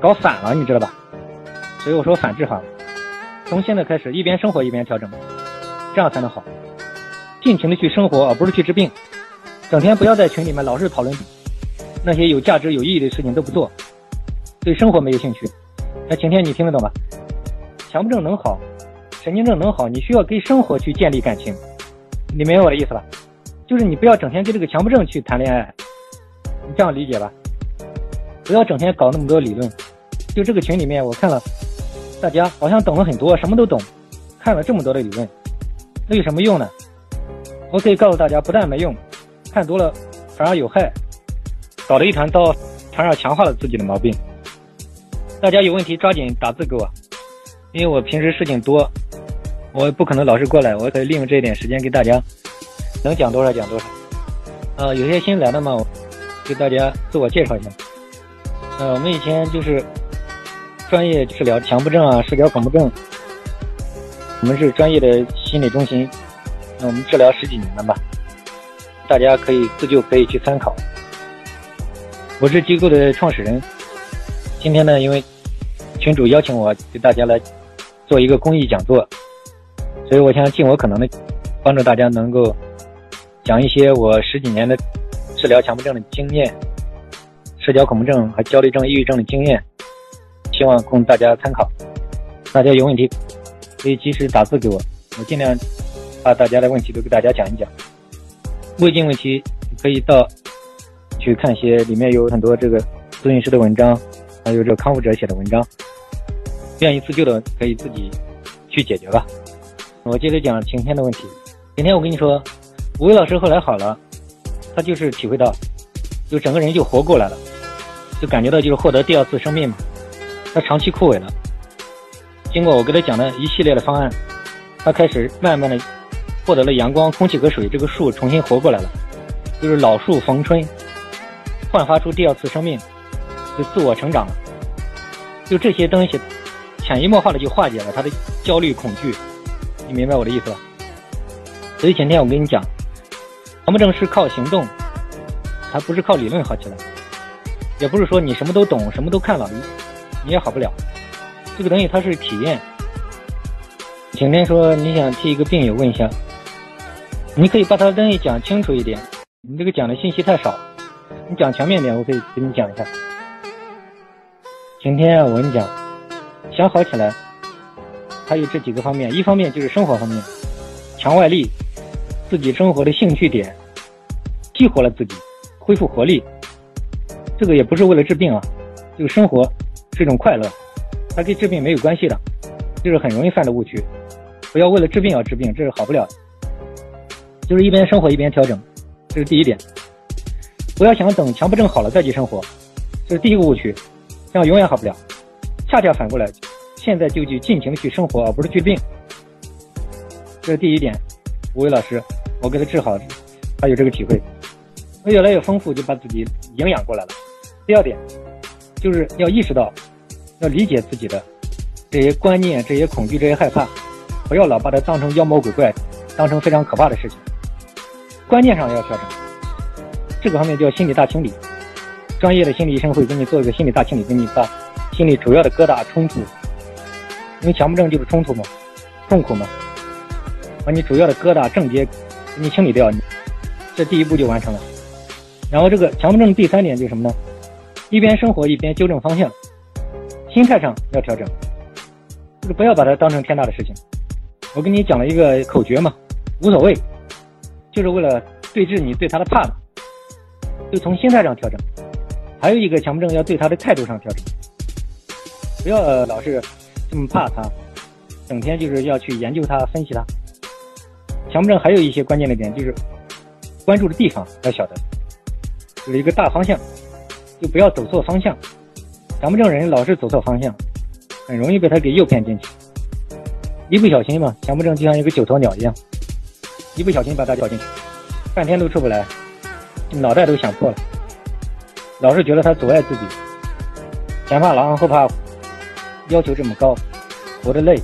搞反了，你知道吧？所以我说反治好。从现在开始，一边生活一边调整，这样才能好。尽情的去生活，而不是去治病。整天不要在群里面老是讨论那些有价值、有意义的事情都不做，对生活没有兴趣。那晴天，你听得懂吧？强迫症能好，神经症能好，你需要跟生活去建立感情。你明白我的意思吧？就是你不要整天跟这个强迫症去谈恋爱，你这样理解吧？不要整天搞那么多理论。就这个群里面，我看了，大家好像懂了很多，什么都懂，看了这么多的理论，那有什么用呢？我可以告诉大家，不但没用，看多了反而有害，搞得一团糟，反而强化了自己的毛病。大家有问题抓紧打字给我，因为我平时事情多，我不可能老是过来，我可以利用这一点时间给大家能讲多少讲多少。呃，有些新来的嘛，给大家自我介绍一下。呃，我们以前就是专业治疗强迫症啊、社交恐怖症，我们是专业的心理中心。那我们治疗十几年了吧，大家可以自救，可以去参考。我是机构的创始人，今天呢，因为群主邀请我给大家来做一个公益讲座，所以我想尽我可能的帮助大家能够讲一些我十几年的治疗强迫症的经验、社交恐怖症和焦虑症、抑郁症的经验，希望供大家参考。大家有问题可以及时打字给我，我尽量。把大家的问题都给大家讲一讲，胃镜问题可以到去看一些，里面有很多这个咨询师的文章，还有这个康复者写的文章。愿意自救的可以自己去解决吧。我接着讲晴天的问题。晴天，我跟你说，吴伟老师后来好了，他就是体会到，就整个人就活过来了，就感觉到就是获得第二次生命嘛。他长期枯萎了，经过我给他讲的一系列的方案，他开始慢慢的。获得了阳光、空气和水，这个树重新活过来了，就是老树逢春，焕发出第二次生命，就自我成长了。就这些东西，潜移默化的就化解了他的焦虑、恐惧。你明白我的意思吧？所以前天我跟你讲，强迫症是靠行动，它不是靠理论好起来，也不是说你什么都懂、什么都看了，你也好不了。这个东西它是体验。晴天说你想替一个病友问一下。你可以把他的东西讲清楚一点，你这个讲的信息太少，你讲全面点，我可以给你讲一下。今天啊我跟你讲，想好起来，还有这几个方面，一方面就是生活方面，强外力，自己生活的兴趣点，激活了自己，恢复活力。这个也不是为了治病啊，这个生活是一种快乐，它跟治病没有关系的，就是很容易犯的误区。不要为了治病而治病，这是好不了的。就是一边生活一边调整，这是第一点。不要想等强迫症好了再去生活，这是第一个误区，这样永远好不了。恰恰反过来，现在就去尽情去生活，而不是去病。这是第一点。吴伟老师，我给他治好，他有这个体会，他越来越丰富，就把自己营养过来了。第二点，就是要意识到，要理解自己的这些观念、这些恐惧、这些害怕，不要老把它当成妖魔鬼怪，当成非常可怕的事情。观念上要调整，这个方面叫心理大清理。专业的心理医生会给你做一个心理大清理，给你把心里主要的疙瘩冲突。因为强迫症就是冲突嘛，痛苦嘛，把你主要的疙瘩症结给你清理掉，这第一步就完成了。然后这个强迫症第三点就是什么呢？一边生活一边纠正方向，心态上要调整，就是不要把它当成天大的事情。我给你讲了一个口诀嘛，无所谓。就是为了对治你对他的怕嘛，就从心态上调整。还有一个强迫症要对他的态度上调整，不要老是这么怕他，整天就是要去研究他、分析他。强迫症还有一些关键的点，就是关注的地方要晓得，有一个大方向，就不要走错方向。强迫症人老是走错方向，很容易被他给诱骗进去。一不小心嘛，强迫症就像一个九头鸟一样。一不小心把他掉进去，半天都出不来，脑袋都想破了。老是觉得他阻碍自己，前怕狼后怕虎，要求这么高，活得累。